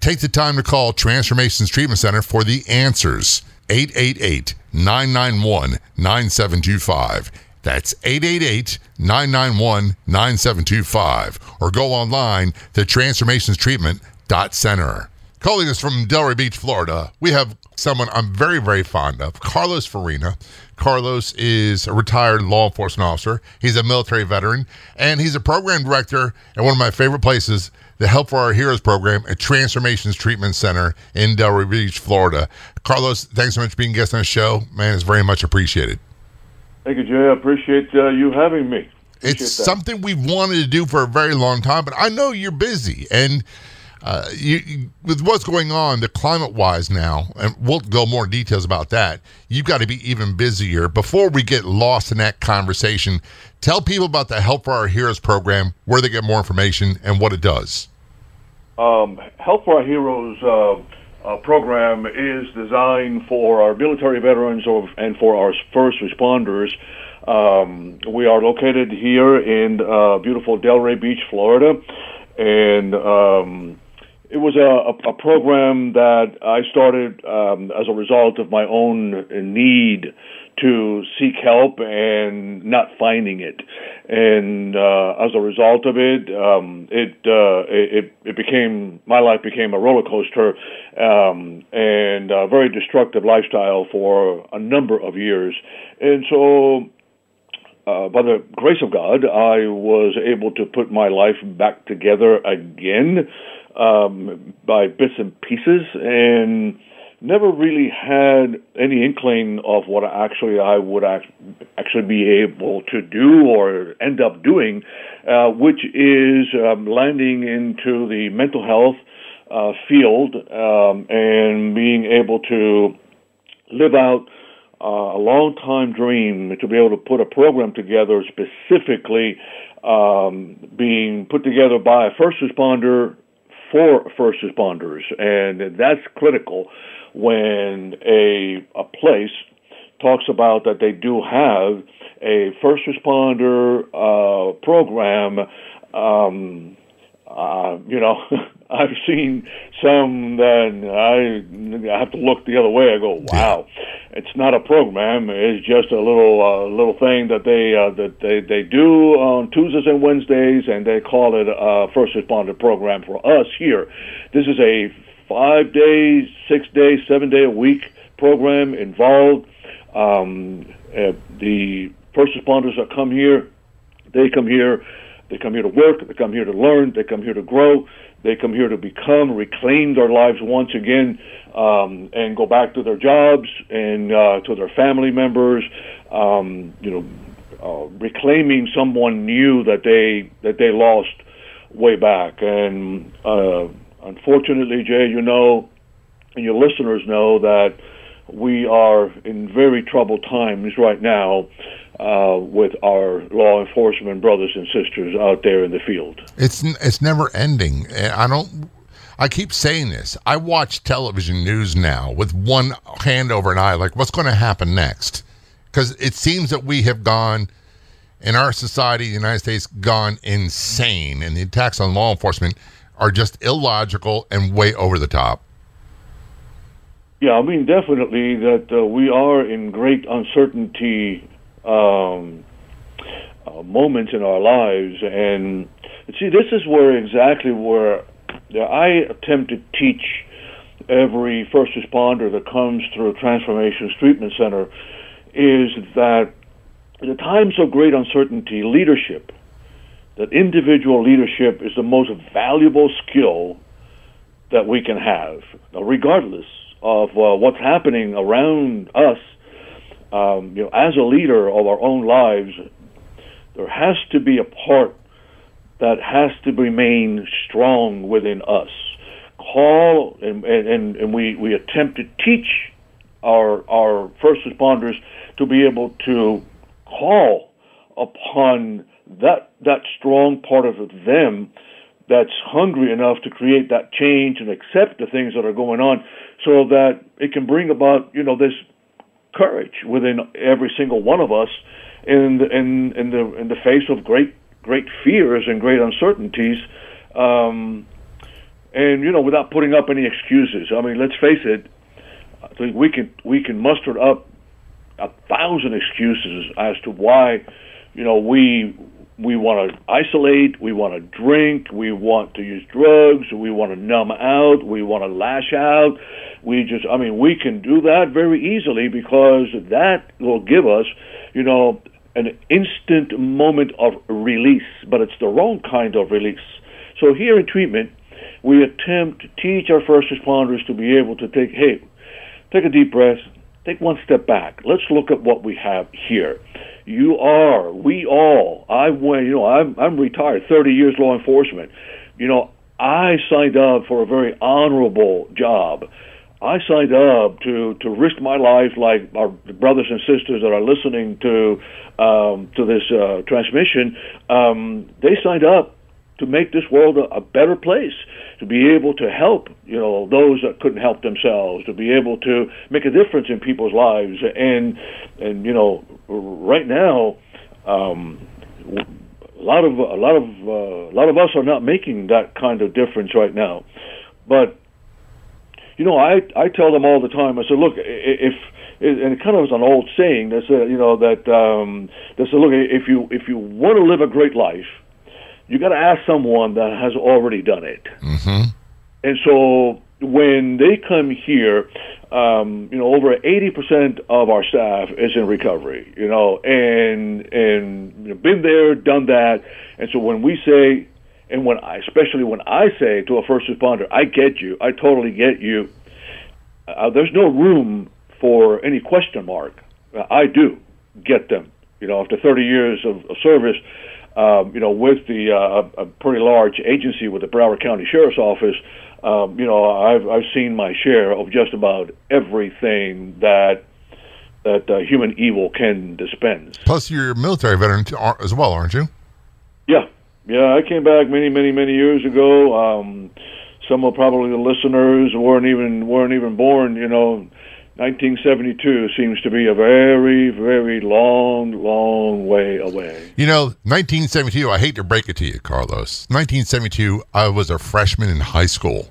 Take the time to call Transformations Treatment Center for the answers. 888 991 9725. That's 888 991 9725. Or go online to transformationstreatment.center. Calling us from Delray Beach, Florida, we have someone I'm very, very fond of, Carlos Farina. Carlos is a retired law enforcement officer. He's a military veteran, and he's a program director at one of my favorite places, the Help for Our Heroes program at Transformations Treatment Center in Delray Beach, Florida. Carlos, thanks so much for being a guest on the show. Man, it's very much appreciated. Thank you, Jay. I appreciate uh, you having me. Appreciate it's that. something we've wanted to do for a very long time, but I know you're busy and – uh, you, with what's going on, the climate wise now, and we'll go more details about that. You've got to be even busier. Before we get lost in that conversation, tell people about the Help for Our Heroes program, where they get more information, and what it does. Um, Help for Our Heroes uh, uh, program is designed for our military veterans or, and for our first responders. Um, we are located here in uh, beautiful Delray Beach, Florida, and um, it was a, a, a program that I started um, as a result of my own need to seek help and not finding it, and uh, as a result of it, um, it, uh, it it became my life became a roller coaster um, and a very destructive lifestyle for a number of years, and so. Uh, by the grace of God, I was able to put my life back together again um, by bits and pieces, and never really had any inkling of what actually I would act, actually be able to do or end up doing, uh, which is um, landing into the mental health uh, field um, and being able to live out uh, a long time dream to be able to put a program together specifically um, being put together by a first responder for first responders, and that's critical when a a place talks about that they do have a first responder uh, program. Um, uh, you know, I've seen some that I, I have to look the other way. I go, wow, it's not a program. It's just a little uh, little thing that they uh, that they they do on Tuesdays and Wednesdays, and they call it a first responder program for us here. This is a five day, six day, seven day a week program involved. Um, uh, the first responders that come here, they come here they come here to work, they come here to learn, they come here to grow, they come here to become, reclaim their lives once again, um, and go back to their jobs and uh, to their family members. Um, you know, uh, reclaiming someone new that they that they lost way back. And uh, unfortunately, Jay, you know, and your listeners know that we are in very troubled times right now uh, with our law enforcement brothers and sisters out there in the field. It's it's never ending. I don't. I keep saying this. I watch television news now with one hand over an eye, like what's going to happen next? Because it seems that we have gone, in our society, the United States, gone insane, and the attacks on law enforcement are just illogical and way over the top. Yeah, I mean, definitely that uh, we are in great uncertainty um, uh, moments in our lives, and see, this is where exactly where I attempt to teach every first responder that comes through Transformations Treatment Center is that in times of great uncertainty, leadership, that individual leadership is the most valuable skill that we can have, regardless of uh, what's happening around us. Um, you know, as a leader of our own lives, there has to be a part that has to remain strong within us. Call and, and, and we, we attempt to teach our our first responders to be able to call upon that that strong part of them that's hungry enough to create that change and accept the things that are going on so that it can bring about you know this courage within every single one of us in the, in in the in the face of great great fears and great uncertainties. Um, and you know without putting up any excuses. I mean let's face it I think we can we can muster up a thousand excuses as to why you know we we want to isolate, we want to drink, we want to use drugs, we want to numb out, we want to lash out. We just, I mean, we can do that very easily because that will give us, you know, an instant moment of release, but it's the wrong kind of release. So here in treatment, we attempt to teach our first responders to be able to take, hey, take a deep breath, take one step back. Let's look at what we have here. You are, we all. I went, you know, I'm I'm retired, 30 years law enforcement. You know, I signed up for a very honorable job. I signed up to to risk my life, like our brothers and sisters that are listening to um, to this uh, transmission. Um, they signed up to make this world a, a better place, to be able to help, you know, those that couldn't help themselves, to be able to make a difference in people's lives, and and you know, right now, um, a lot of a lot of uh, a lot of us are not making that kind of difference right now. But you know, I I tell them all the time. I said, look, if and it kind of was an old saying that said, you know, that um, that said, look, if you if you want to live a great life, you got to ask someone that has already done it. Mm-hmm. And so when they come here, um, you know, over 80% of our staff is in recovery, you know, and, and you know, been there, done that. And so when we say, and when I, especially when I say to a first responder, I get you, I totally get you, uh, there's no room for any question mark. Uh, I do get them. You know, after 30 years of, of service, um, you know, with the uh, a pretty large agency with the Broward County Sheriff's Office, um, you know, I've I've seen my share of just about everything that that uh, human evil can dispense. Plus, you're a military veteran as well, aren't you? Yeah, yeah. I came back many, many, many years ago. Um, some of probably the listeners weren't even weren't even born. You know, 1972 seems to be a very, very long, long way away. You know, 1972, I hate to break it to you, Carlos. 1972, I was a freshman in high school.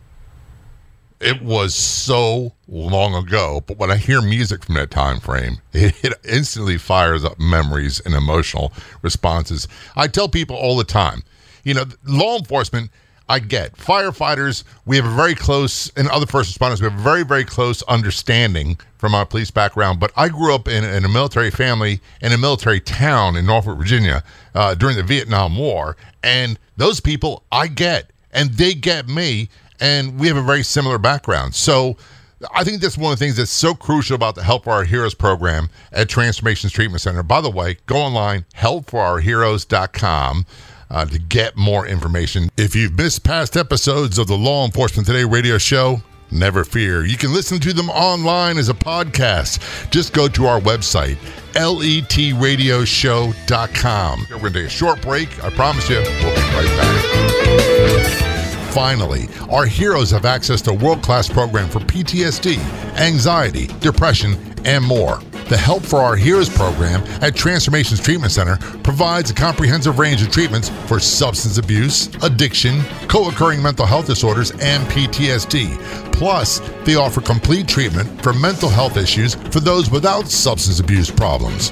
It was so long ago, but when I hear music from that time frame, it, it instantly fires up memories and emotional responses. I tell people all the time, you know, law enforcement – I get. Firefighters, we have a very close, and other first responders, we have a very, very close understanding from our police background. But I grew up in, in a military family in a military town in Norfolk, Virginia uh, during the Vietnam War. And those people I get, and they get me, and we have a very similar background. So, I think that's one of the things that's so crucial about the Help for Our Heroes program at Transformations Treatment Center. By the way, go online, helpforourheroes.com uh, to get more information. If you've missed past episodes of the Law Enforcement Today radio show, Never fear. You can listen to them online as a podcast. Just go to our website, letradioshow.com. We're going to take a short break. I promise you, we'll be right back. Finally, our heroes have access to world class program for PTSD, anxiety, depression, and more. The Help for Our Heroes program at Transformations Treatment Center provides a comprehensive range of treatments for substance abuse, addiction, co occurring mental health disorders, and PTSD. Plus, they offer complete treatment for mental health issues for those without substance abuse problems.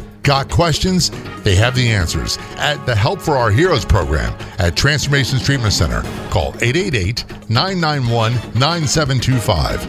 Got questions? They have the answers at the Help for Our Heroes program at Transformations Treatment Center. Call 888 991 9725.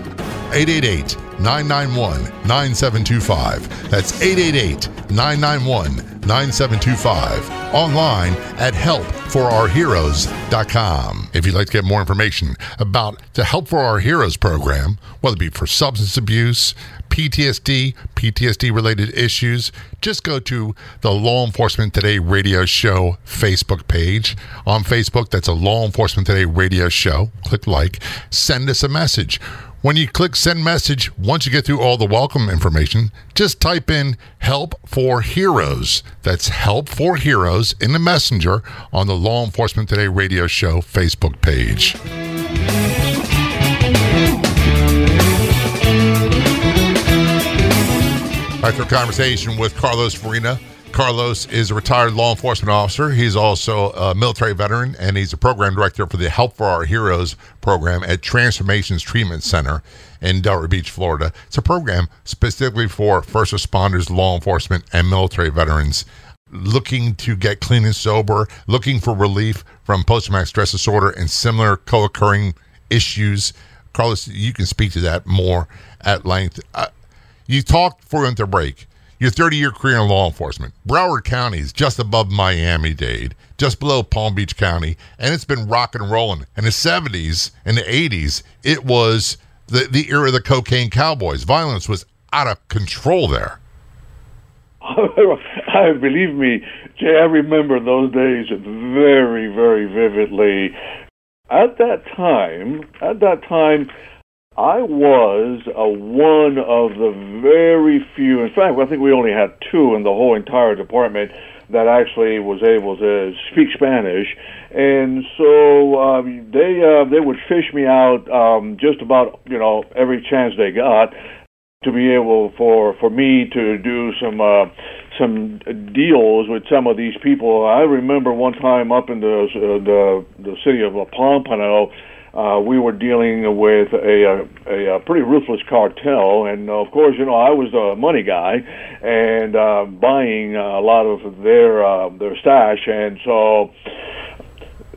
888 991 9725. That's 888 991 9725. Online at helpforourheroes.com. If you'd like to get more information about the Help for Our Heroes program, whether it be for substance abuse, PTSD, PTSD related issues, just go to the Law Enforcement Today radio show Facebook page. On Facebook, that's a Law Enforcement Today radio show. Click like, send us a message. When you click send message, once you get through all the welcome information, just type in help for heroes. That's help for heroes in the messenger on the Law Enforcement Today radio show Facebook page. To a conversation with Carlos Farina. Carlos is a retired law enforcement officer. He's also a military veteran, and he's a program director for the Help for Our Heroes program at Transformations Treatment Center in Delray Beach, Florida. It's a program specifically for first responders, law enforcement, and military veterans looking to get clean and sober, looking for relief from post traumatic stress disorder and similar co occurring issues. Carlos, you can speak to that more at length. Uh, you talked to break. Your 30 year career in law enforcement. Broward County is just above Miami Dade, just below Palm Beach County, and it's been rock and rolling. In the 70s and the 80s, it was the, the era of the cocaine cowboys. Violence was out of control there. I believe me, Jay, I remember those days very, very vividly. At that time, at that time, I was a one of the very few. In fact, I think we only had two in the whole entire department that actually was able to speak Spanish, and so um, they uh, they would fish me out um, just about you know every chance they got to be able for for me to do some uh, some deals with some of these people. I remember one time up in the uh, the the city of La Pompano uh, we were dealing with a, a, a pretty ruthless cartel, and of course, you know, I was the money guy, and uh, buying a lot of their uh, their stash, and so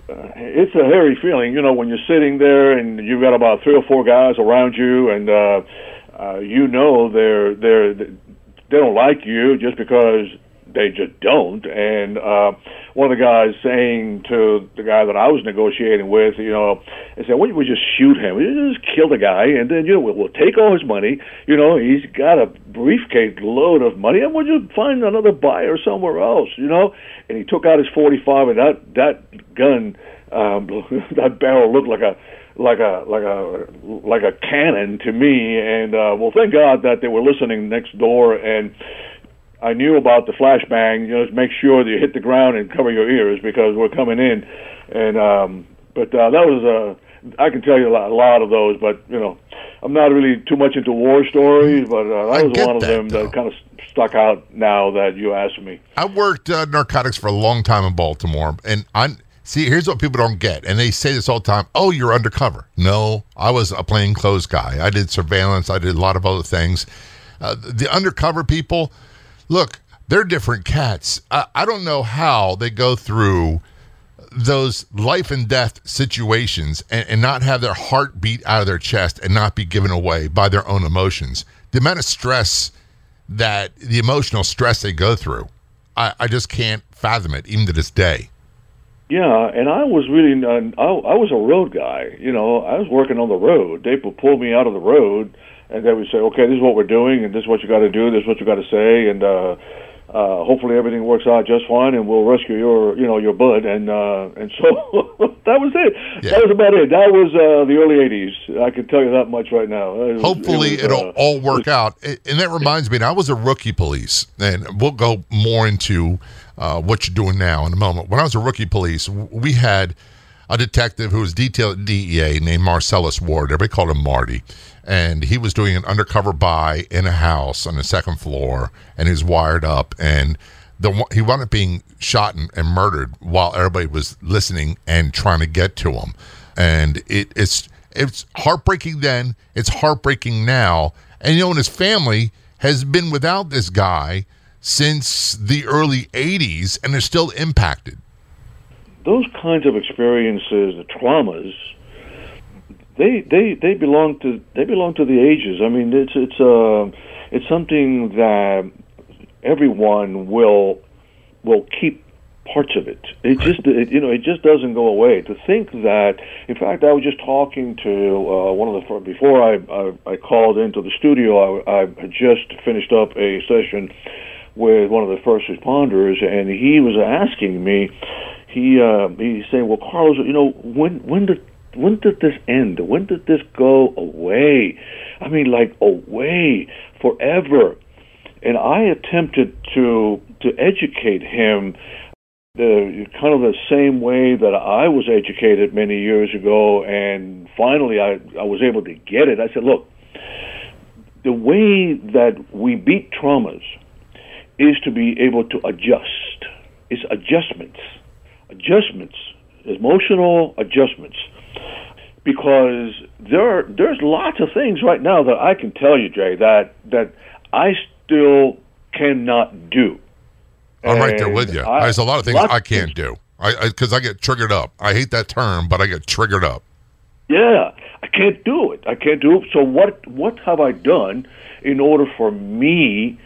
uh, it's a hairy feeling, you know, when you're sitting there and you've got about three or four guys around you, and uh, uh, you know they're they're they don't like you just because they just don't. And uh, one of the guys saying to the guy that I was negotiating with, you know, he said, "Why don't we just shoot him? We just kill the guy, and then you know we'll, we'll take all his money. You know, he's got a briefcase load of money, and we'll just find another buyer somewhere else. You know." And he took out his 45, and that that gun, um, that barrel looked like a like a like a like a cannon to me and uh well thank god that they were listening next door and I knew about the flashbang. You know, make sure that you hit the ground and cover your ears because we're coming in. And um, but uh, that was uh, I can tell you a lot, a lot of those, but you know, I'm not really too much into war stories, but uh, that was one of that, them though. that kind of stuck out. Now that you asked me, I worked uh, narcotics for a long time in Baltimore, and I see. Here's what people don't get, and they say this all the time. Oh, you're undercover. No, I was a plainclothes guy. I did surveillance. I did a lot of other things. Uh, the undercover people, look, they're different cats. I, I don't know how they go through those life and death situations and, and not have their heart beat out of their chest and not be given away by their own emotions. The amount of stress that the emotional stress they go through, I, I just can't fathom it, even to this day. Yeah, and I was really uh, I, I was a road guy. You know, I was working on the road. They pulled me out of the road, and then we say, "Okay, this is what we're doing, and this is what you got to do. This is what you got to say." And uh, uh, hopefully everything works out just fine, and we'll rescue your, you know, your bud. And uh, and so that was it. Yeah. That was about it. That was uh, the early '80s. I can tell you that much right now. It hopefully it will uh, all work out. And that reminds me, I was a rookie police, and we'll go more into uh, what you're doing now in a moment. When I was a rookie police, we had a detective who was detailed at DEA named Marcellus Ward. Everybody called him Marty and he was doing an undercover buy in a house on the second floor, and he was wired up, and the he wound up being shot and, and murdered while everybody was listening and trying to get to him, and it, it's it's heartbreaking then, it's heartbreaking now, and you know, and his family has been without this guy since the early '80s, and they're still impacted. Those kinds of experiences, the traumas they they they belong to they belong to the ages. I mean, it's it's uh it's something that everyone will will keep parts of it. It just it, you know it just doesn't go away. To think that, in fact, I was just talking to uh, one of the before I, I I called into the studio. I, I had just finished up a session with one of the first responders, and he was asking me. He uh, he's saying, "Well, Carlos, you know when when did when did this end? When did this go away? I mean, like away forever. And I attempted to to educate him the kind of the same way that I was educated many years ago, and finally I, I was able to get it. I said, look, the way that we beat traumas is to be able to adjust. It's adjustments, adjustments, emotional adjustments because there are, there's lots of things right now that I can tell you, Jay, that that I still cannot do. I'm and right there with you. I, there's a lot of things I can't do. I because I, I, get triggered up. I hate that term, but I get triggered up. Yeah, I can't do it. I can't do it. So what what have I done in order for me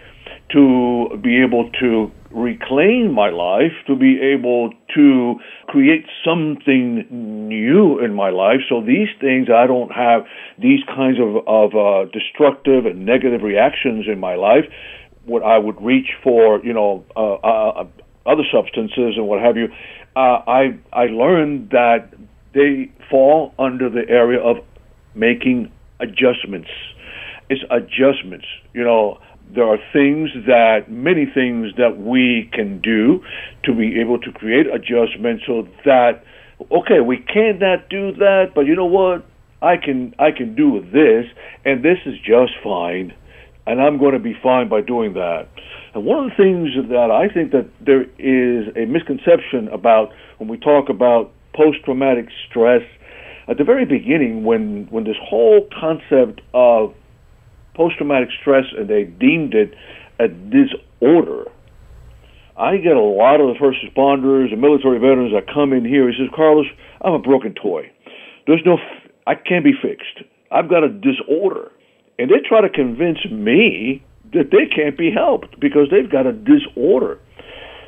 to be able to reclaim my life, to be able to create something new in my life. So these things, I don't have these kinds of, of uh, destructive and negative reactions in my life. What I would reach for, you know, uh, uh, other substances and what have you. Uh, I I learned that they fall under the area of making adjustments. It's adjustments, you know there are things that many things that we can do to be able to create adjustments so that okay we cannot do that but you know what? I can i can do this and this is just fine and i'm going to be fine by doing that. And one of the things that i think that there is a misconception about when we talk about post traumatic stress at the very beginning when when this whole concept of post traumatic stress and they deemed it a disorder. I get a lot of the first responders and military veterans that come in here. He says, Carlos, I'm a broken toy. There's no, f- I can't be fixed. I've got a disorder. And they try to convince me that they can't be helped because they've got a disorder.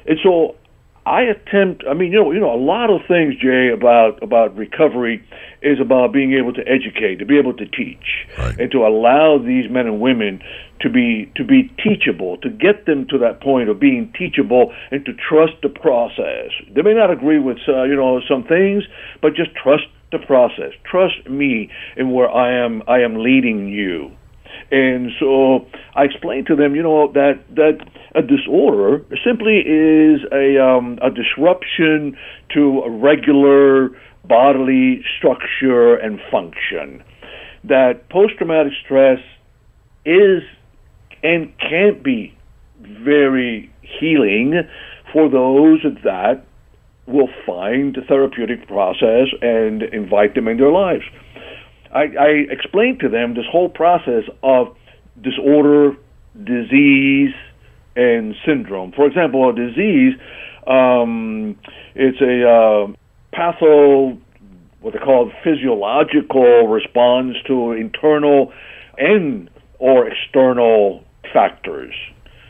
And so I attempt. I mean, you know, you know, a lot of things, Jay, about about recovery is about being able to educate, to be able to teach, right. and to allow these men and women to be to be teachable, to get them to that point of being teachable, and to trust the process. They may not agree with uh, you know some things, but just trust the process. Trust me in where I am. I am leading you. And so I explained to them, you know, that that a disorder simply is a um, a disruption to a regular bodily structure and function. That post traumatic stress is and can't be very healing for those that will find the therapeutic process and invite them in their lives. I, I explained to them this whole process of disorder, disease, and syndrome. For example, a disease, um, it's a uh, patho, what they call physiological response to internal and or external factors.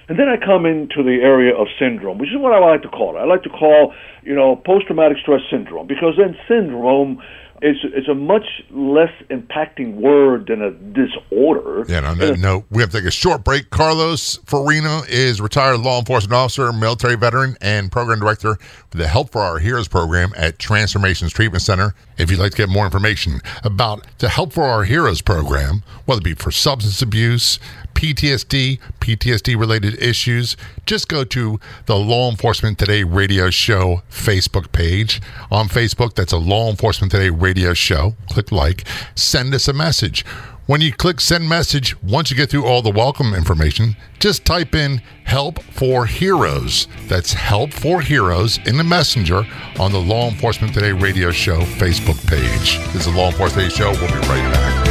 And then I come into the area of syndrome, which is what I like to call it. I like to call, you know, post-traumatic stress syndrome because then syndrome it's it's a much less impacting word than a disorder. Yeah, on that uh, note, we have to take a short break. Carlos Farina is retired law enforcement officer, military veteran, and program director for the Help for Our Heroes program at Transformations Treatment Center. If you'd like to get more information about the Help for Our Heroes program, whether it be for substance abuse, PTSD, PTSD related issues, just go to the Law Enforcement Today radio show Facebook page. On Facebook, that's a Law Enforcement Today radio show. Click like, send us a message. When you click send message, once you get through all the welcome information, just type in help for heroes. That's help for heroes in the messenger on the Law Enforcement Today radio show Facebook page. This is the Law Enforcement Today show. We'll be right back.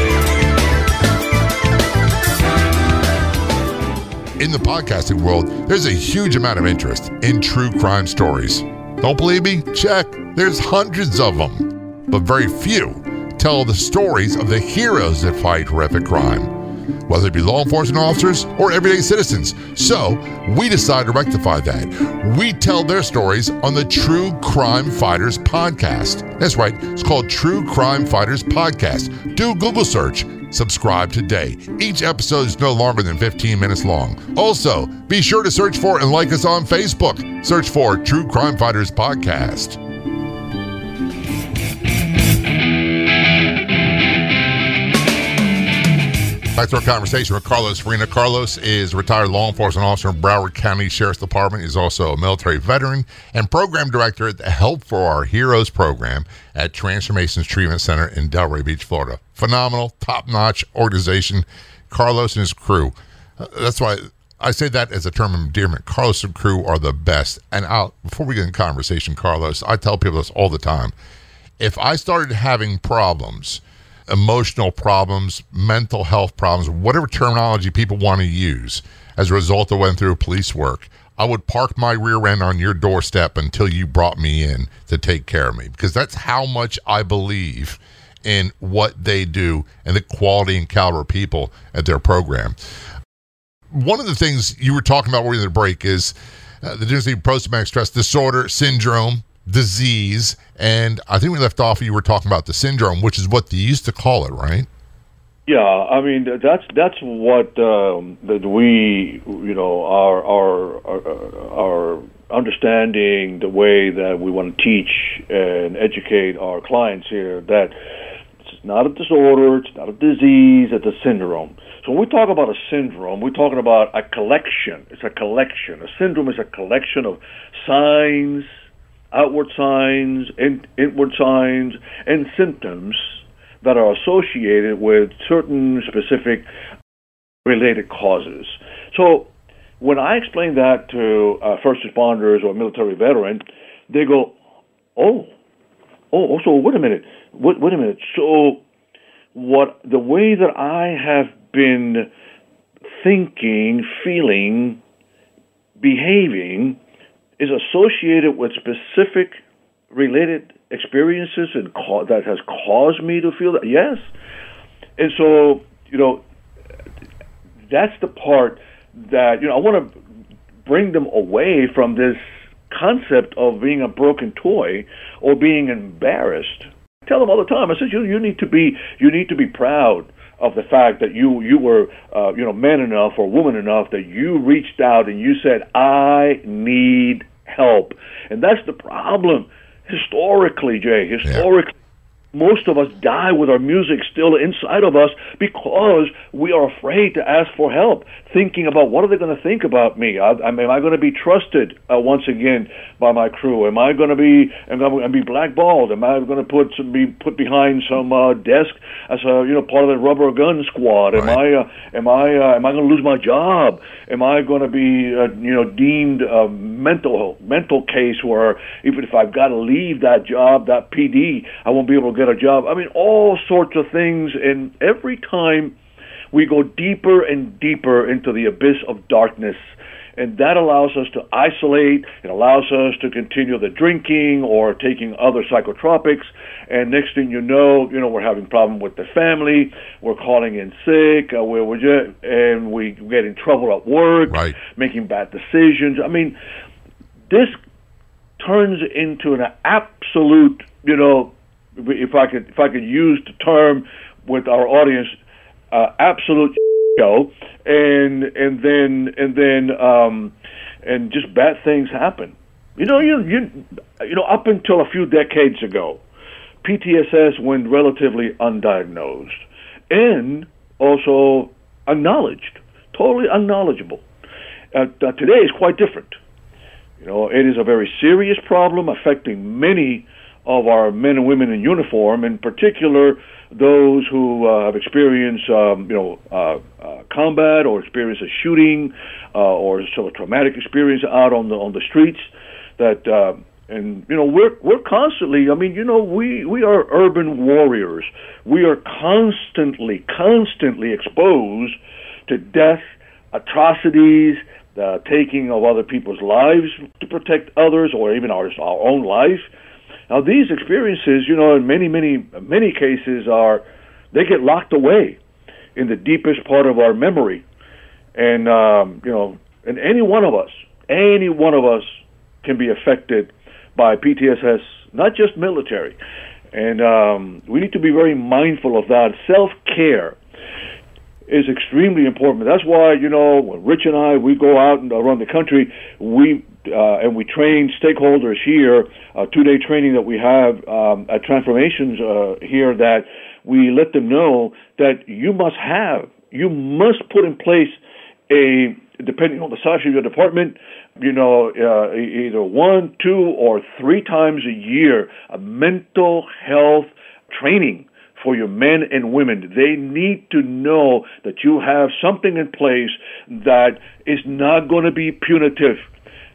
In the podcasting world, there's a huge amount of interest in true crime stories. Don't believe me? Check. There's hundreds of them, but very few tell the stories of the heroes that fight horrific crime, whether it be law enforcement officers or everyday citizens. So we decided to rectify that. We tell their stories on the True Crime Fighters podcast. That's right, it's called True Crime Fighters Podcast. Do Google search Subscribe today. Each episode is no longer than 15 minutes long. Also, be sure to search for and like us on Facebook. Search for True Crime Fighters Podcast. Back to our conversation with Carlos Farina. Carlos is retired law enforcement officer in Broward County Sheriff's Department. He's also a military veteran and program director at the Help for Our Heroes program at Transformations Treatment Center in Delray Beach, Florida. Phenomenal, top notch organization. Carlos and his crew. Uh, that's why I say that as a term of endearment. Carlos and crew are the best. And I'll, before we get in conversation, Carlos, I tell people this all the time. If I started having problems, emotional problems, mental health problems, whatever terminology people want to use as a result of went through police work, I would park my rear end on your doorstep until you brought me in to take care of me because that's how much I believe in what they do and the quality and caliber of people at their program. One of the things you were talking about during the break is uh, the difference between post traumatic stress disorder syndrome disease. And I think we left off, you were talking about the syndrome, which is what they used to call it, right? Yeah, I mean that's that's what um, that we you know our our our, our understanding the way that we want to teach and educate our clients here that it's not a disorder, it's not a disease, it's a syndrome. So when we talk about a syndrome, we're talking about a collection. It's a collection. A syndrome is a collection of signs, outward signs, in, inward signs, and symptoms that are associated with certain specific related causes. So when I explain that to uh, first responders or military veteran, they go, "Oh, oh, so wait a minute, wait, wait a minute. So what the way that I have been thinking, feeling, behaving is associated with specific related experiences and ca- that has caused me to feel that yes. And so you know that's the part that you know i want to bring them away from this concept of being a broken toy or being embarrassed. I tell them all the time i said you you need to be you need to be proud of the fact that you you were uh, you know man enough or woman enough that you reached out and you said I need help, and that's the problem historically, Jay. Historically. Most of us die with our music still inside of us because we are afraid to ask for help, thinking about what are they going to think about me? I, I mean, am I going to be trusted uh, once again by my crew? Am I going to be am I going to be blackballed? Am I going to put some, be put behind some uh, desk as a you know part of the rubber gun squad? Am right. I uh, am I uh, am I going to lose my job? Am I going to be uh, you know deemed a mental mental case where even if I've got to leave that job, that PD, I won't be able to get a job. I mean, all sorts of things. And every time we go deeper and deeper into the abyss of darkness, and that allows us to isolate. It allows us to continue the drinking or taking other psychotropics. And next thing you know, you know we're having problem with the family. We're calling in sick. Uh, we're, we're just, and we get in trouble at work, right. making bad decisions. I mean, this turns into an absolute, you know, if I could if I could use the term with our audience, uh, absolute show, and and then and then um, and just bad things happen. You know, you you you know, up until a few decades ago, PTSS went relatively undiagnosed and also unknowledged, totally unknowledgeable. Uh, uh, today is quite different. You know, it is a very serious problem affecting many of our men and women in uniform, in particular those who uh, have experienced, um, you know, uh, uh, combat or experienced a shooting uh, or some traumatic experience out on the on the streets. That uh, and you know we're we're constantly. I mean, you know, we we are urban warriors. We are constantly, constantly exposed to death, atrocities, the taking of other people's lives to protect others, or even our our own life. Now, these experiences, you know, in many, many, many cases, are they get locked away in the deepest part of our memory, and um, you know, and any one of us, any one of us, can be affected by PTSS, not just military, and um, we need to be very mindful of that. Self care is extremely important. That's why you know when Rich and I we go out and around the country, we uh, and we train stakeholders here. A two-day training that we have um, at Transformations uh, here that we let them know that you must have, you must put in place a depending on the size of your department, you know, uh, either one, two, or three times a year, a mental health training for your men and women. They need to know that you have something in place that is not going to be punitive.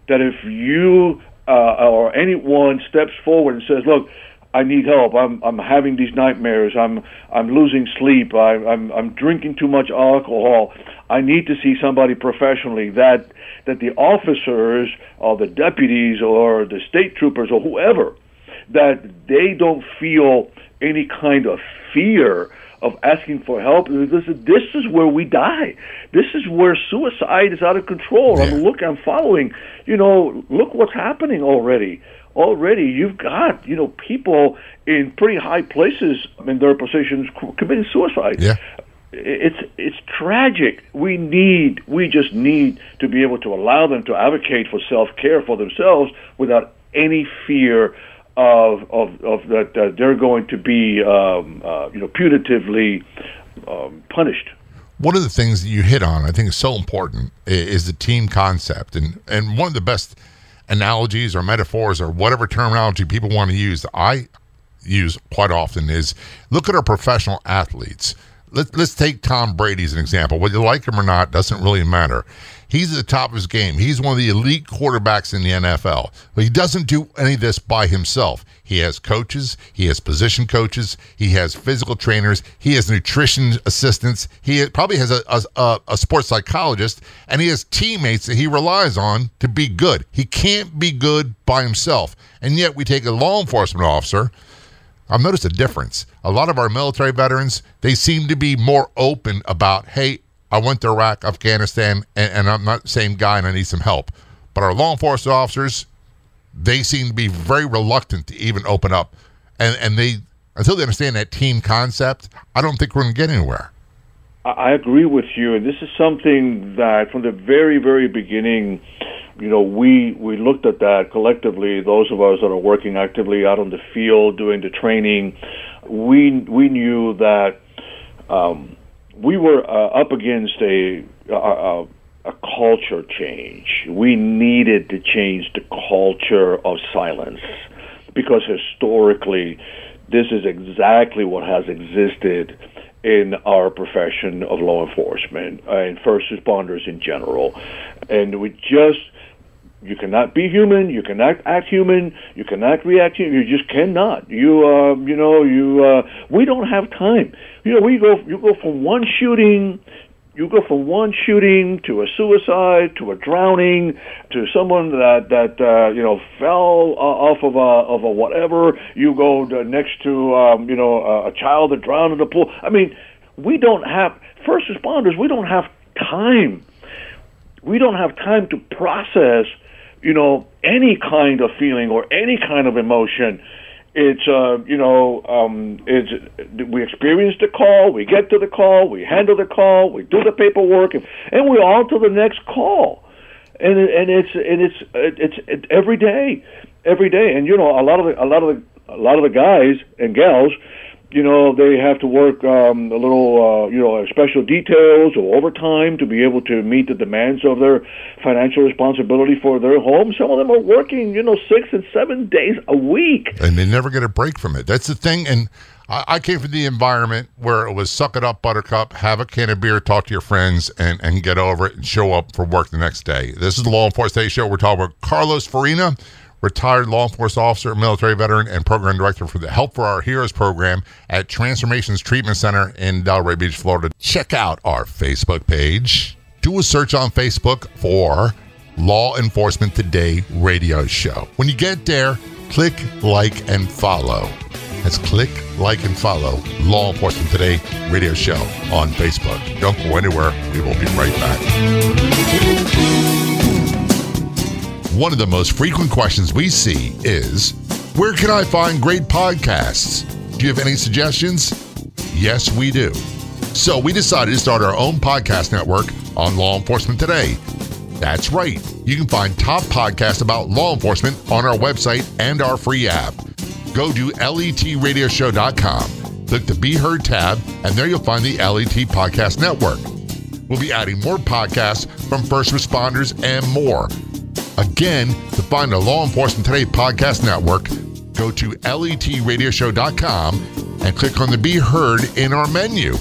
That if you uh, or anyone steps forward and says, "Look, I need help. I'm I'm having these nightmares. I'm I'm losing sleep. I, I'm I'm drinking too much alcohol. I need to see somebody professionally." That that the officers or the deputies or the state troopers or whoever that they don't feel any kind of fear of asking for help. This is, this is where we die. This is where suicide is out of control. Yeah. I mean, look, I'm following. You know, look what's happening already. Already, you've got you know people in pretty high places in their positions committing suicide. Yeah. It's it's tragic. We need we just need to be able to allow them to advocate for self care for themselves without any fear of of, of that uh, they're going to be um, uh, you know punitively um, punished. One of the things that you hit on, I think, is so important, is the team concept, and and one of the best analogies or metaphors or whatever terminology people want to use, I use quite often is look at our professional athletes. Let, let's take Tom Brady as an example. Whether you like him or not doesn't really matter. He's at the top of his game. He's one of the elite quarterbacks in the NFL. But he doesn't do any of this by himself. He has coaches, he has position coaches, he has physical trainers, he has nutrition assistants, he probably has a, a, a sports psychologist, and he has teammates that he relies on to be good. He can't be good by himself. And yet we take a law enforcement officer I've noticed a difference. A lot of our military veterans, they seem to be more open about, hey, I went to Iraq, Afghanistan, and, and I'm not the same guy and I need some help. But our law enforcement officers, they seem to be very reluctant to even open up. And, and they, until they understand that team concept, I don't think we're going to get anywhere. I agree with you. And this is something that from the very, very beginning, you know, we, we looked at that collectively, those of us that are working actively out on the field, doing the training, we, we knew that um, we were uh, up against a, a, a culture change. We needed to change the culture of silence because historically, this is exactly what has existed in our profession of law enforcement and first responders in general. And we just you cannot be human. You cannot act human. You cannot react. You just cannot. You, uh, you know, you. Uh, we don't have time. You know, we go. You go from one shooting. You go from one shooting to a suicide to a drowning to someone that that uh, you know fell off of a of a whatever. You go to, next to um, you know a, a child that drowned in the pool. I mean, we don't have first responders. We don't have time. We don't have time to process you know, any kind of feeling or any kind of emotion. It's uh, you know, um, it's we experience the call, we get to the call, we handle the call, we do the paperwork, and, and we're on to the next call. And and it's and it's it's, it's every day, every day. And you know, a lot of the, a lot of the, a lot of the guys and gals you know, they have to work um, a little, uh, you know, special details or overtime to be able to meet the demands of their financial responsibility for their home. Some of them are working, you know, six and seven days a week, and they never get a break from it. That's the thing. And I, I came from the environment where it was suck it up, Buttercup, have a can of beer, talk to your friends, and and get over it, and show up for work the next day. This is the Law Enforcement Show. We're talking about Carlos Farina retired law enforcement officer, military veteran, and program director for the Help for Our Heroes program at Transformations Treatment Center in Delray Beach, Florida. Check out our Facebook page. Do a search on Facebook for Law Enforcement Today radio show. When you get there, click like and follow. That's click, like, and follow Law Enforcement Today radio show on Facebook. Don't go anywhere. We will be right back. One of the most frequent questions we see is Where can I find great podcasts? Do you have any suggestions? Yes, we do. So we decided to start our own podcast network on Law Enforcement Today. That's right. You can find top podcasts about law enforcement on our website and our free app. Go to letradioshow.com, click the Be Heard tab, and there you'll find the LET Podcast Network. We'll be adding more podcasts from first responders and more. Again, to find the Law Enforcement Today podcast network, go to letradioshow.com and click on the Be Heard in our menu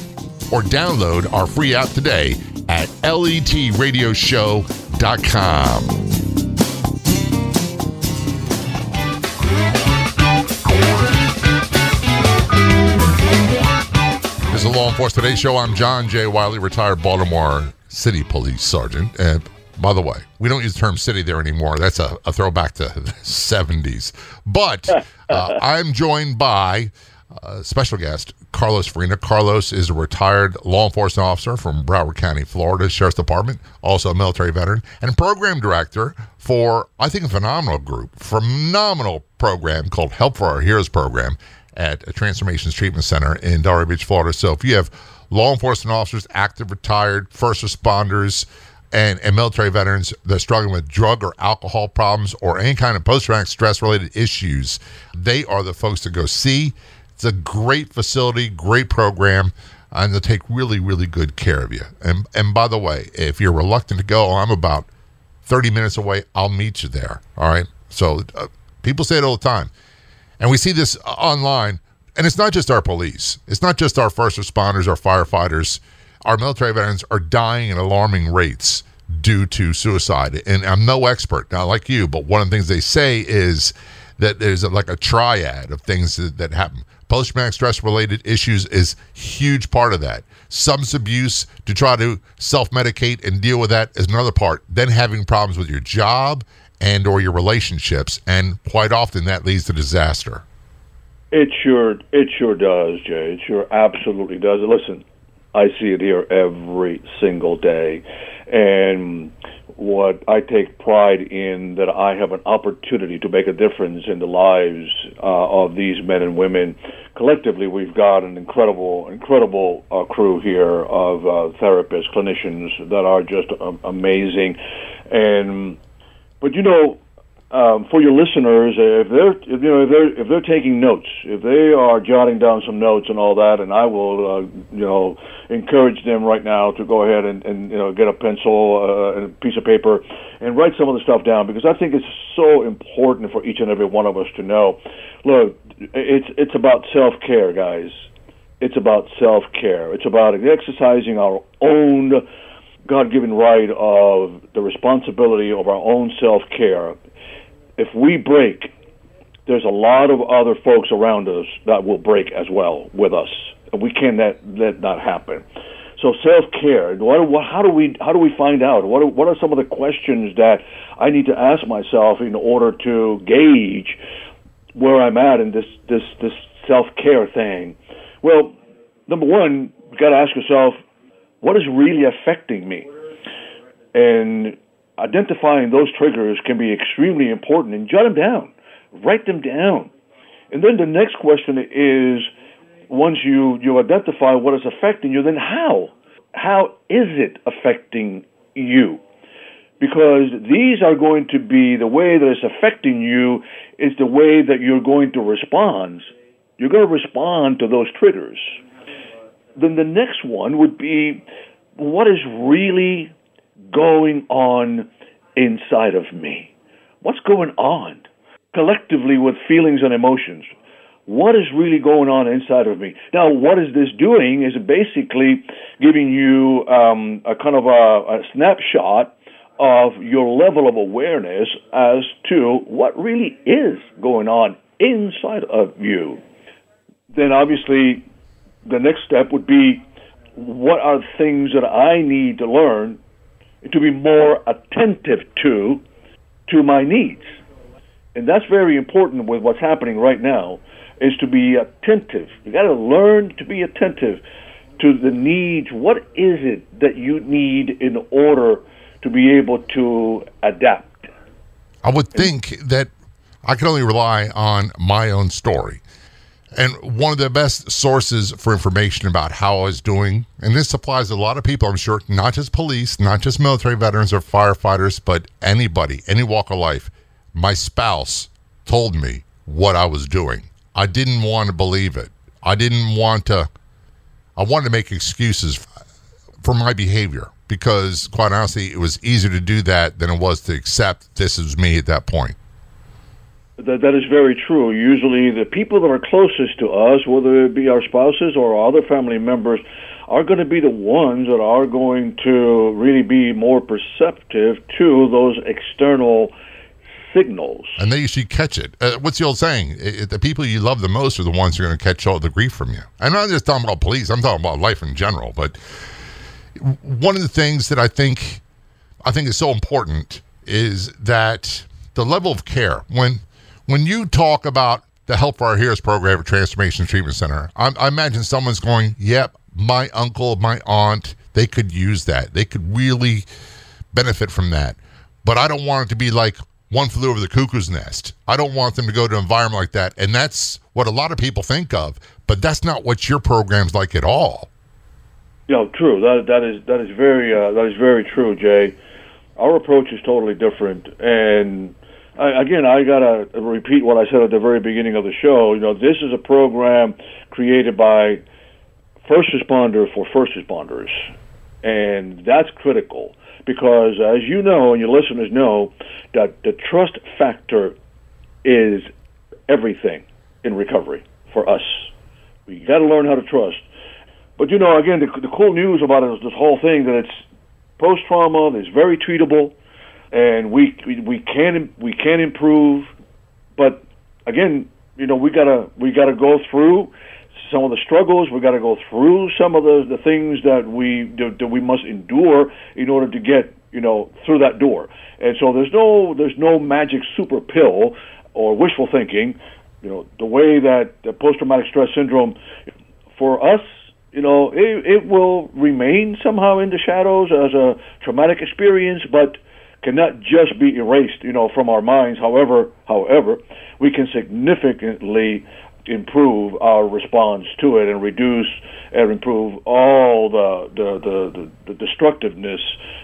or download our free app today at letradioshow.com. This is the Law Enforcement Today Show. I'm John J. Wiley, retired Baltimore City Police Sergeant. And by the way. We don't use the term city there anymore. That's a, a throwback to the 70s. But uh, I'm joined by a special guest, Carlos Farina. Carlos is a retired law enforcement officer from Broward County, Florida Sheriff's Department, also a military veteran, and program director for, I think, a phenomenal group, phenomenal program called Help for Our Heroes program at a Transformations Treatment Center in Delray Beach, Florida. So if you have law enforcement officers, active, retired, first responders, and, and military veterans that are struggling with drug or alcohol problems or any kind of post traumatic stress related issues, they are the folks to go see. It's a great facility, great program, and they'll take really, really good care of you. And and by the way, if you're reluctant to go, I'm about 30 minutes away. I'll meet you there. All right. So uh, people say it all the time, and we see this online. And it's not just our police. It's not just our first responders, our firefighters our military veterans are dying at alarming rates due to suicide. And I'm no expert, not like you, but one of the things they say is that there's a, like a triad of things that, that happen. Post traumatic stress related issues is huge part of that. Substance abuse to try to self medicate and deal with that is another part. Then having problems with your job and or your relationships, and quite often that leads to disaster. It sure, it sure does, Jay. It sure absolutely does. Listen, I see it here every single day. And what I take pride in that I have an opportunity to make a difference in the lives uh, of these men and women. Collectively, we've got an incredible, incredible uh, crew here of uh, therapists, clinicians that are just um, amazing. And but you know, um, for your listeners, if they're if, you know if they're if they're taking notes, if they are jotting down some notes and all that, and I will uh, you know encourage them right now to go ahead and, and you know get a pencil uh, and a piece of paper and write some of the stuff down because I think it's so important for each and every one of us to know. Look, it's it's about self care, guys. It's about self care. It's about exercising our own God given right of the responsibility of our own self care if we break, there's a lot of other folks around us that will break as well with us, and we can't let that not happen. So self care. How do we how do we find out? What are, what are some of the questions that I need to ask myself in order to gauge where I'm at in this this this self care thing? Well, number one, you got to ask yourself, what is really affecting me? And identifying those triggers can be extremely important and jot them down. Write them down. And then the next question is once you, you identify what is affecting you, then how? How is it affecting you? Because these are going to be the way that it's affecting you is the way that you're going to respond. You're going to respond to those triggers. Then the next one would be what is really going on inside of me? What's going on collectively with feelings and emotions? What is really going on inside of me? Now, what is this doing is basically giving you um, a kind of a, a snapshot of your level of awareness as to what really is going on inside of you. Then, obviously, the next step would be what are things that I need to learn to be more attentive to to my needs. And that's very important with what's happening right now is to be attentive. You got to learn to be attentive to the needs. What is it that you need in order to be able to adapt? I would think that I can only rely on my own story. And one of the best sources for information about how I was doing, and this applies to a lot of people, I'm sure, not just police, not just military veterans or firefighters, but anybody, any walk of life. My spouse told me what I was doing. I didn't want to believe it. I didn't want to, I wanted to make excuses for my behavior because, quite honestly, it was easier to do that than it was to accept this is me at that point. That, that is very true. Usually, the people that are closest to us, whether it be our spouses or other family members, are going to be the ones that are going to really be more perceptive to those external signals. And they usually catch it. Uh, what's the old saying? It, the people you love the most are the ones who are going to catch all the grief from you. And I'm not just talking about police, I'm talking about life in general. But one of the things that I think I think is so important is that the level of care when when you talk about the Help for Our Heroes program at Transformation Treatment Center, I, I imagine someone's going, "Yep, my uncle, my aunt, they could use that. They could really benefit from that." But I don't want it to be like one flew over the cuckoo's nest. I don't want them to go to an environment like that, and that's what a lot of people think of. But that's not what your program's like at all. Know, true. That that is that is very uh, that is very true, Jay. Our approach is totally different, and I, again, I gotta repeat what I said at the very beginning of the show. You know, this is a program created by first responder for first responders, and that's critical because, as you know, and your listeners know, that the trust factor is everything in recovery for us. We got to learn how to trust. But you know, again, the, the cool news about it is this whole thing that it's post trauma, it's very treatable and we we can we can improve, but again, you know, we gotta we gotta go through some of the struggles. We got to go through some of the the things that we that we must endure in order to get you know through that door. And so there's no there's no magic super pill or wishful thinking. You know, the way that the post traumatic stress syndrome for us you know, it, it will remain somehow in the shadows as a traumatic experience, but cannot just be erased, you know, from our minds. However, however, we can significantly improve our response to it and reduce and improve all the the, the, the destructiveness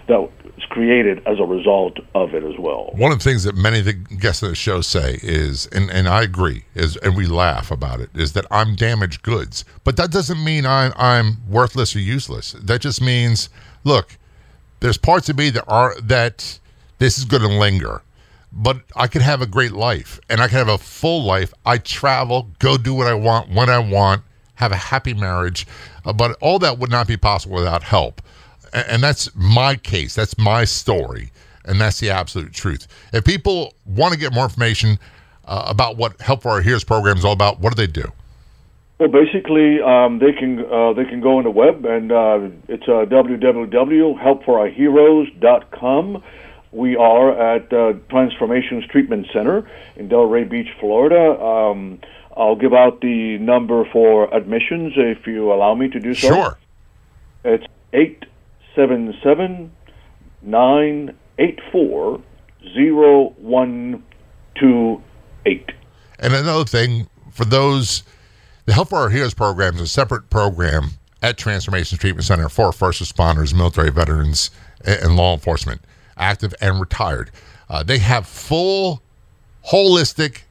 that is created as a result of it as well. One of the things that many of the guests on the show say is, and, and I agree, is and we laugh about it, is that I'm damaged goods. But that doesn't mean I'm I'm worthless or useless. That just means, look, there's parts of me that are that this is going to linger. But I could have a great life and I could have a full life. I travel, go do what I want when I want, have a happy marriage. Uh, but all that would not be possible without help. And, and that's my case. That's my story. And that's the absolute truth. If people want to get more information uh, about what Help for Our Heroes program is all about, what do they do? Well, basically, um, they can uh, they can go on the web and uh, it's uh, www.helpforourheroes.com. We are at uh, Transformations Treatment Center in Delray Beach, Florida. Um, I'll give out the number for admissions if you allow me to do so. Sure. It's 877 984 0128. And another thing for those, the Help for Our Heroes program is a separate program at Transformations Treatment Center for first responders, military veterans, and law enforcement, active and retired. Uh, they have full, holistic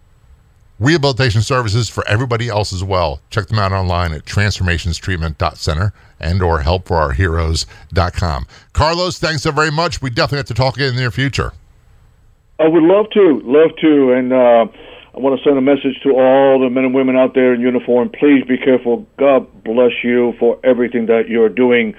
rehabilitation services for everybody else as well. Check them out online at transformationstreatment.center and or helpforourheroes.com. Carlos, thanks so very much. We definitely have to talk again in the near future. I would love to, love to, and uh, I want to send a message to all the men and women out there in uniform. Please be careful. God bless you for everything that you're doing.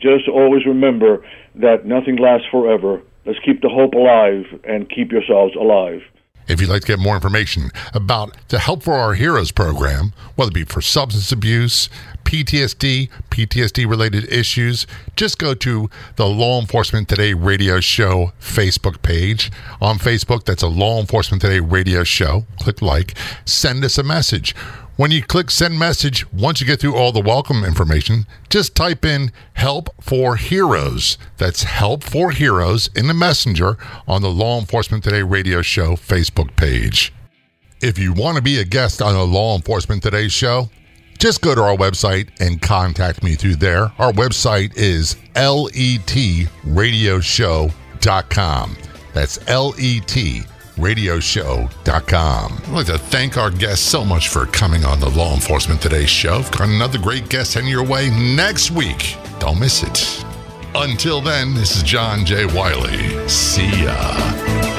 Just always remember that nothing lasts forever. Let's keep the hope alive and keep yourselves alive. If you'd like to get more information about the Help for Our Heroes program, whether it be for substance abuse, PTSD, PTSD related issues, just go to the Law Enforcement Today radio show Facebook page. On Facebook, that's a Law Enforcement Today radio show. Click like, send us a message. When you click send message, once you get through all the welcome information, just type in help for heroes. That's help for heroes in the messenger on the Law Enforcement Today radio show Facebook page. If you want to be a guest on a Law Enforcement Today show, just go to our website and contact me through there. Our website is letradioshow.com. That's L E T radioshow.com. I'd like to thank our guests so much for coming on the Law Enforcement Today show. Got another great guest heading your way next week. Don't miss it. Until then, this is John J. Wiley. See ya.